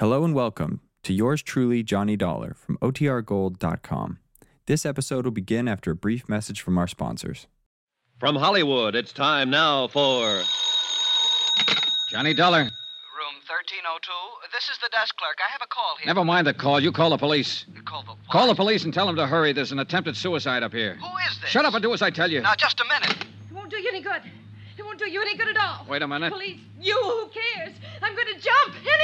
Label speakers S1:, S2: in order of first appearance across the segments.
S1: Hello and welcome to yours truly, Johnny Dollar from OTRGold.com. This episode will begin after a brief message from our sponsors.
S2: From Hollywood, it's time now for.
S3: Johnny Dollar.
S4: Room 1302. This is the desk clerk. I have a call here.
S3: Never mind the call. You call the police.
S4: You call the what?
S3: Call the police and tell them to hurry. There's an attempted suicide up here.
S4: Who is this?
S3: Shut up and do as I tell you.
S4: Now, just a minute.
S5: It won't do you any good. It won't do you any good at all.
S3: Wait a minute.
S5: Police, you, who cares? I'm going to jump anyhow.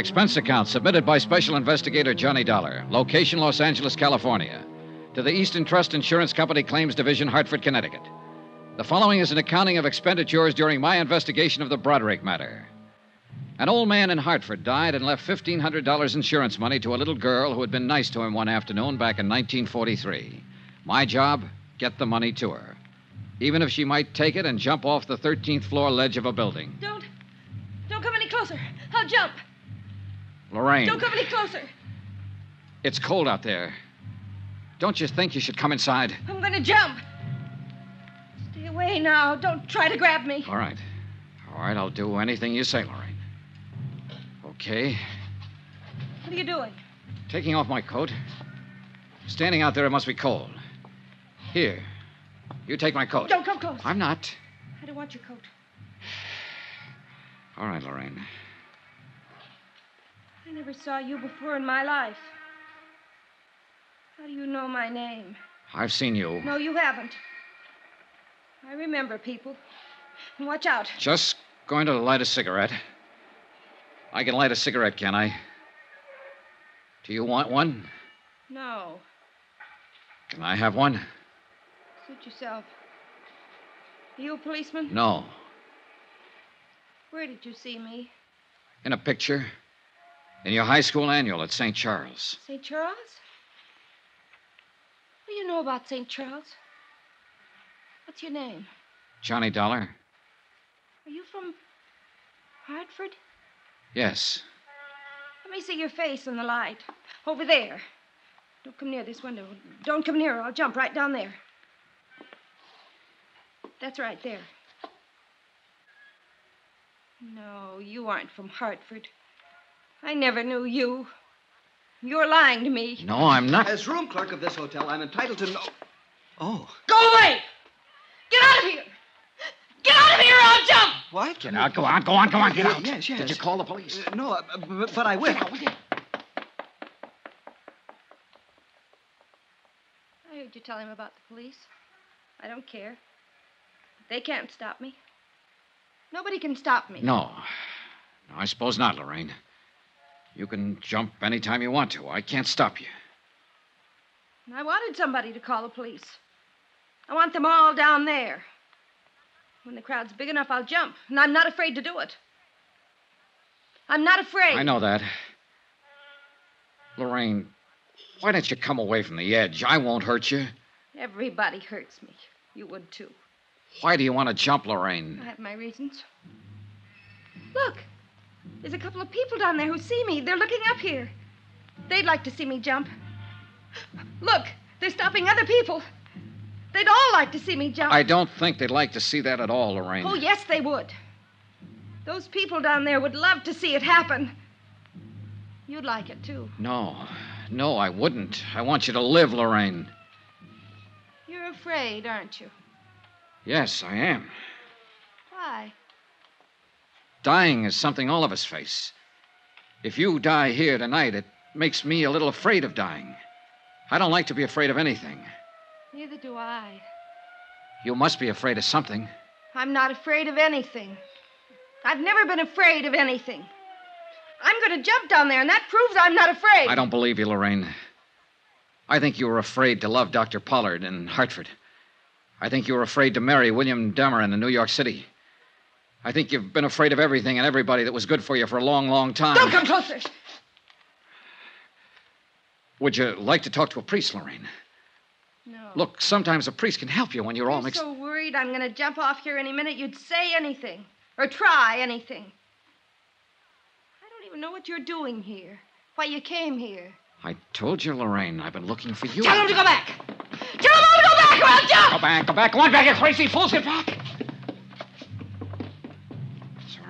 S3: Expense account submitted by Special Investigator Johnny Dollar. Location Los Angeles, California. To the Eastern Trust Insurance Company Claims Division, Hartford, Connecticut. The following is an accounting of expenditures during my investigation of the Broderick matter. An old man in Hartford died and left $1,500 insurance money to a little girl who had been nice to him one afternoon back in 1943. My job get the money to her. Even if she might take it and jump off the 13th floor ledge of a building.
S5: Don't, don't come any closer. I'll jump.
S3: Lorraine,
S5: Don't come any closer.
S3: it's cold out there. Don't you think you should come inside?
S5: I'm going to jump. Stay away now. Don't try to grab me.
S3: All right. All right, I'll do anything you say, Lorraine. Okay.
S5: What are you doing?
S3: Taking off my coat. Standing out there, it must be cold. Here. You take my coat.
S5: Don't come close.
S3: I'm not.
S5: I don't want your coat.
S3: All right, Lorraine.
S5: I never saw you before in my life. How do you know my name?
S3: I've seen you.
S5: No, you haven't. I remember people. And watch out.
S3: Just going to light a cigarette. I can light a cigarette, can I? Do you want one?
S5: No.
S3: Can I have one?
S5: Suit yourself. Are you a policeman?
S3: No.
S5: Where did you see me?
S3: In a picture. In your high school annual at St. Charles.
S5: St. Charles? What do you know about St. Charles? What's your name?
S3: Johnny Dollar?
S5: Are you from Hartford?
S3: Yes.
S5: Let me see your face in the light. Over there. Don't come near this window. Don't come near. I'll jump right down there. That's right there. No, you aren't from Hartford. I never knew you. You're lying to me.
S3: No, I'm not.
S4: As room clerk of this hotel, I'm entitled to know. Oh.
S5: Go away! Get out of here! Get out of here or I'll jump!
S4: What?
S3: Get out. Go on. Go on. Go on. Get out.
S4: Yes, yes.
S3: Did you call the police?
S4: Uh, no, uh, but, but I will.
S3: Get out, will you?
S5: I heard you tell him about the police. I don't care. They can't stop me. Nobody can stop me.
S3: No. No, I suppose not, Lorraine. You can jump any time you want to. I can't stop you.
S5: I wanted somebody to call the police. I want them all down there. When the crowd's big enough, I'll jump. And I'm not afraid to do it. I'm not afraid.
S3: I know that. Lorraine, why don't you come away from the edge? I won't hurt you.
S5: Everybody hurts me. You would too.
S3: Why do you want to jump, Lorraine?
S5: I have my reasons. Look, there's a couple of people down there who see me. They're looking up here. They'd like to see me jump. Look, they're stopping other people. They'd all like to see me jump.
S3: I don't think they'd like to see that at all, Lorraine.
S5: Oh, yes, they would. Those people down there would love to see it happen. You'd like it, too.
S3: No. No, I wouldn't. I want you to live, Lorraine.
S5: You're afraid, aren't you?
S3: Yes, I am.
S5: Why?
S3: Dying is something all of us face. If you die here tonight, it makes me a little afraid of dying. I don't like to be afraid of anything.
S5: Neither do I.
S3: You must be afraid of something.
S5: I'm not afraid of anything. I've never been afraid of anything. I'm going to jump down there, and that proves I'm not afraid.
S3: I don't believe you, Lorraine. I think you were afraid to love Dr. Pollard in Hartford. I think you were afraid to marry William Dameron in New York City. I think you've been afraid of everything and everybody that was good for you for a long, long time.
S5: Don't come closer.
S3: Would you like to talk to a priest, Lorraine?
S5: No.
S3: Look, sometimes a priest can help you when you're all
S5: You're
S3: mixed.
S5: I'm so worried I'm going to jump off here any minute you'd say anything or try anything. I don't even know what you're doing here. Why you came here.
S3: I told you, Lorraine, I've been looking for you.
S5: Tell him to go back. Tell him to go back or I'll jump.
S3: Go back, go back. Go on back, you crazy fools. Get back.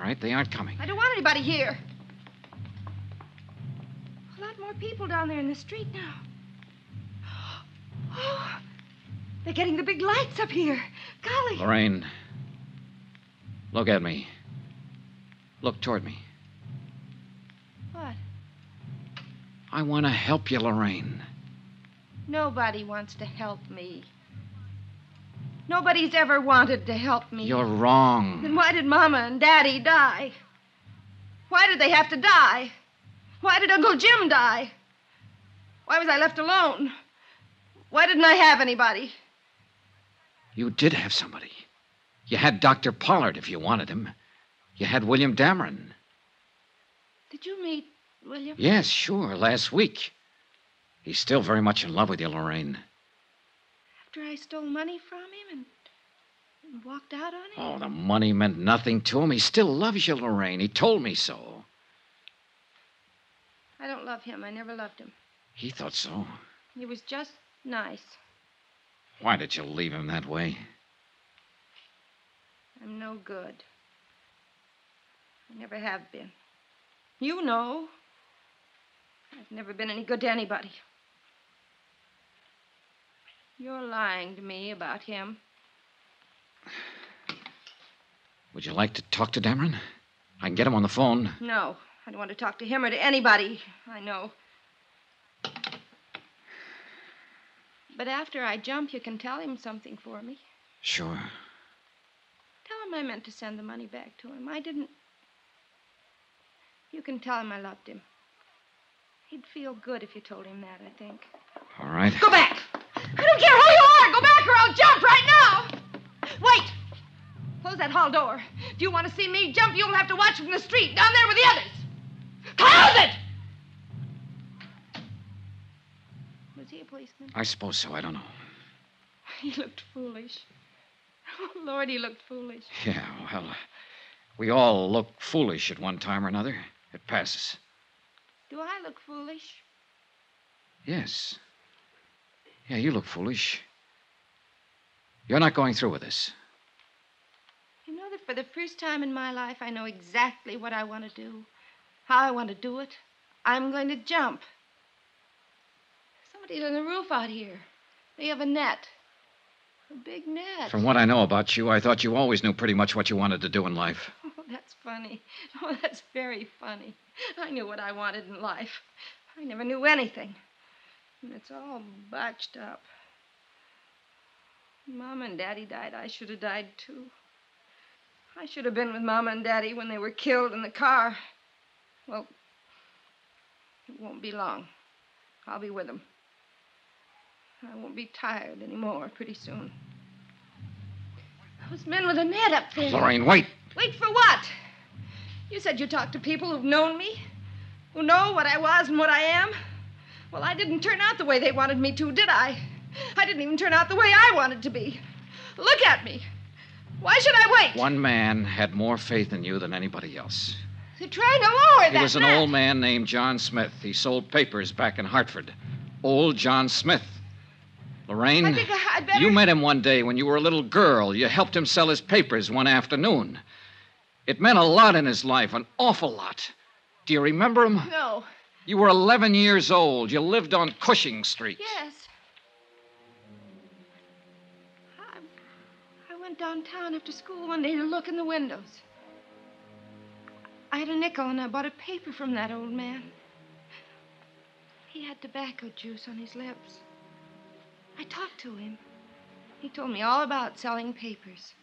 S3: All right. They aren't coming.
S5: I don't want anybody here. A lot more people down there in the street now. Oh, they're getting the big lights up here. Golly.
S3: Lorraine, look at me. Look toward me.
S5: What?
S3: I want to help you, Lorraine.
S5: Nobody wants to help me. Nobody's ever wanted to help me.
S3: You're wrong.
S5: Then why did Mama and Daddy die? Why did they have to die? Why did Uncle Jim die? Why was I left alone? Why didn't I have anybody?
S3: You did have somebody. You had Dr. Pollard if you wanted him. You had William Dameron.
S5: Did you meet William?
S3: Yes, sure, last week. He's still very much in love with you, Lorraine.
S5: After I stole money from him and, and walked out on oh, him?
S3: Oh, the money meant nothing to him. He still loves you, Lorraine. He told me so.
S5: I don't love him. I never loved him.
S3: He thought so.
S5: He was just nice.
S3: Why did you leave him that way?
S5: I'm no good. I never have been. You know. I've never been any good to anybody. You're lying to me about him.
S3: Would you like to talk to Dameron? I can get him on the phone.
S5: No, I don't want to talk to him or to anybody. I know. But after I jump, you can tell him something for me.
S3: Sure.
S5: Tell him I meant to send the money back to him. I didn't. You can tell him I loved him. He'd feel good if you told him that, I think.
S3: All right.
S5: Go back! I don't care who you are! Go back or I'll jump right now! Wait! Close that hall door. If you want to see me jump, you'll have to watch from the street, down there with the others. Close it! Was he a policeman?
S3: I suppose so. I don't know.
S5: He looked foolish. Oh, Lord, he looked foolish.
S3: Yeah, well, uh, we all look foolish at one time or another. It passes.
S5: Do I look foolish?
S3: Yes. Yeah, you look foolish. You're not going through with this.
S5: You know that for the first time in my life, I know exactly what I want to do, how I want to do it. I'm going to jump. Somebody's on the roof out here. They have a net. A big net.
S3: From what I know about you, I thought you always knew pretty much what you wanted to do in life.
S5: Oh, that's funny. Oh, that's very funny. I knew what I wanted in life. I never knew anything. And it's all botched up. Mom and Daddy died. I should have died, too. I should have been with Mama and Daddy when they were killed in the car. Well, it won't be long. I'll be with them. I won't be tired anymore pretty soon. Those men with a net up there.
S3: Lorraine, wait.
S5: Wait for what? You said you talked to people who've known me, who know what I was and what I am. Well, I didn't turn out the way they wanted me to, did I? I didn't even turn out the way I wanted to be. Look at me. Why should I wait?
S3: One man had more faith in you than anybody else.
S5: They're trying to lower
S3: He
S5: that
S3: was an old man named John Smith. He sold papers back in Hartford. Old John Smith. Lorraine,
S5: I think I- I'd better.
S3: you met him one day when you were a little girl. You helped him sell his papers one afternoon. It meant a lot in his life, an awful lot. Do you remember him?
S5: No.
S3: You were 11 years old. You lived on Cushing Street.
S5: Yes. I, I went downtown after school one day to look in the windows. I had a nickel and I bought a paper from that old man. He had tobacco juice on his lips. I talked to him. He told me all about selling papers.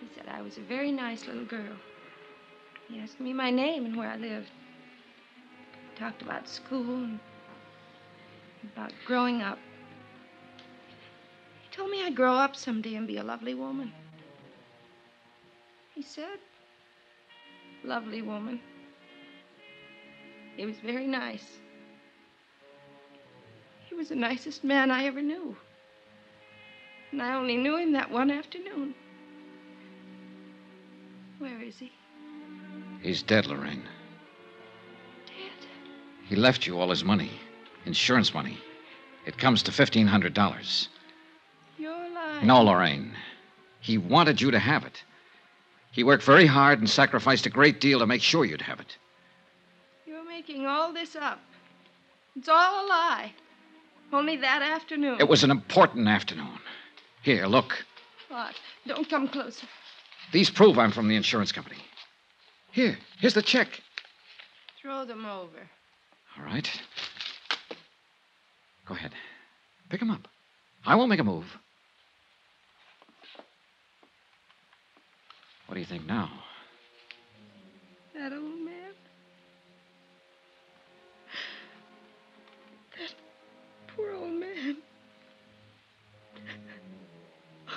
S5: He said I was a very nice little girl. He asked me my name and where I lived. Talked about school and about growing up. He told me I'd grow up someday and be a lovely woman. He said, lovely woman. He was very nice. He was the nicest man I ever knew. And I only knew him that one afternoon. Where is he?
S3: He's dead, Lorraine. He left you all his money, insurance money. It comes to $1,500.
S5: You're lying.
S3: No, Lorraine. He wanted you to have it. He worked very hard and sacrificed a great deal to make sure you'd have it.
S5: You're making all this up. It's all a lie. Only that afternoon.
S3: It was an important afternoon. Here, look.
S5: What? Don't come closer.
S3: These prove I'm from the insurance company. Here, here's the check.
S5: Throw them over.
S3: All right. Go ahead. Pick him up. I won't make a move. What do you think now?
S5: That old man? That poor old man.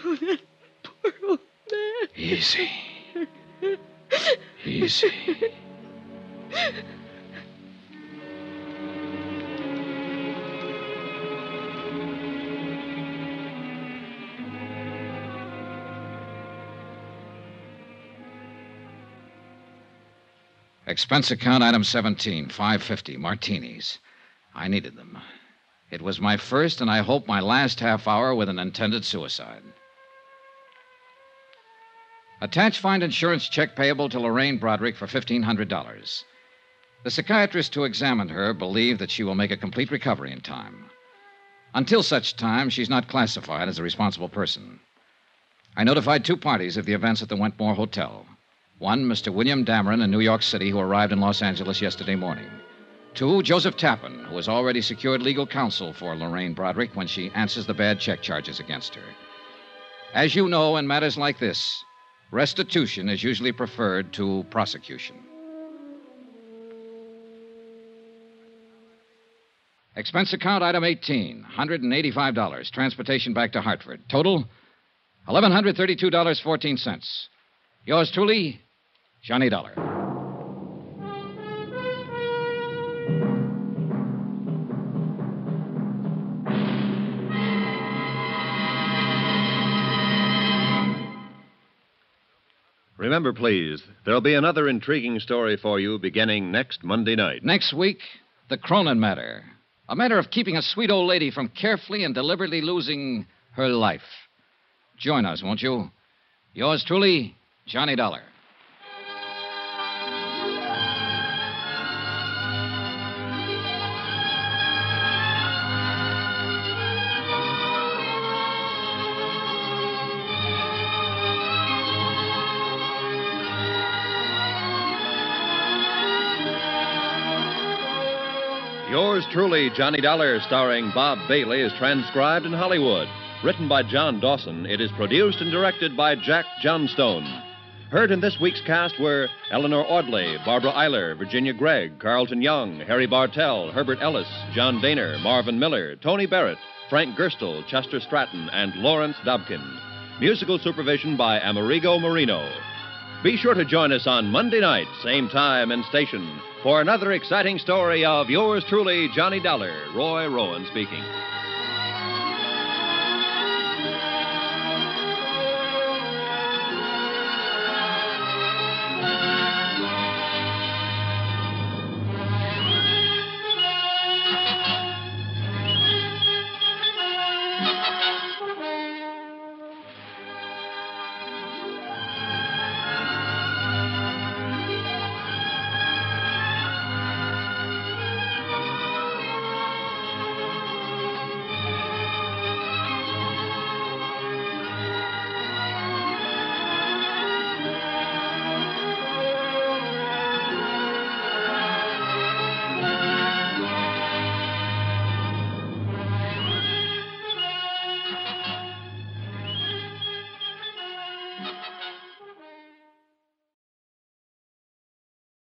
S5: Oh, that poor old man.
S3: Easy. Easy. Expense account item 17, 550, martinis. I needed them. It was my first and I hope my last half hour with an intended suicide. Attach find insurance check payable to Lorraine Broderick for $1,500. The psychiatrist who examined her believed that she will make a complete recovery in time. Until such time, she's not classified as a responsible person. I notified two parties of the events at the Wentmore Hotel. One, Mr. William Dameron in New York City, who arrived in Los Angeles yesterday morning. Two, Joseph Tappan, who has already secured legal counsel for Lorraine Broderick when she answers the bad check charges against her. As you know, in matters like this, restitution is usually preferred to prosecution. Expense account item 18, $185. Transportation back to Hartford. Total, $1,132.14. Yours truly, Johnny Dollar.
S2: Remember, please, there'll be another intriguing story for you beginning next Monday night.
S3: Next week, the Cronin matter. A matter of keeping a sweet old lady from carefully and deliberately losing her life. Join us, won't you? Yours truly, Johnny Dollar.
S2: Yours truly, Johnny Dollar, starring Bob Bailey, is transcribed in Hollywood. Written by John Dawson, it is produced and directed by Jack Johnstone. Heard in this week's cast were Eleanor Audley, Barbara Eiler, Virginia Gregg, Carlton Young, Harry Bartell, Herbert Ellis, John Dehner, Marvin Miller, Tony Barrett, Frank Gerstle, Chester Stratton, and Lawrence Dobkin. Musical supervision by Amerigo Marino. Be sure to join us on Monday night, same time and station, for another exciting story of yours truly, Johnny Dollar, Roy Rowan speaking.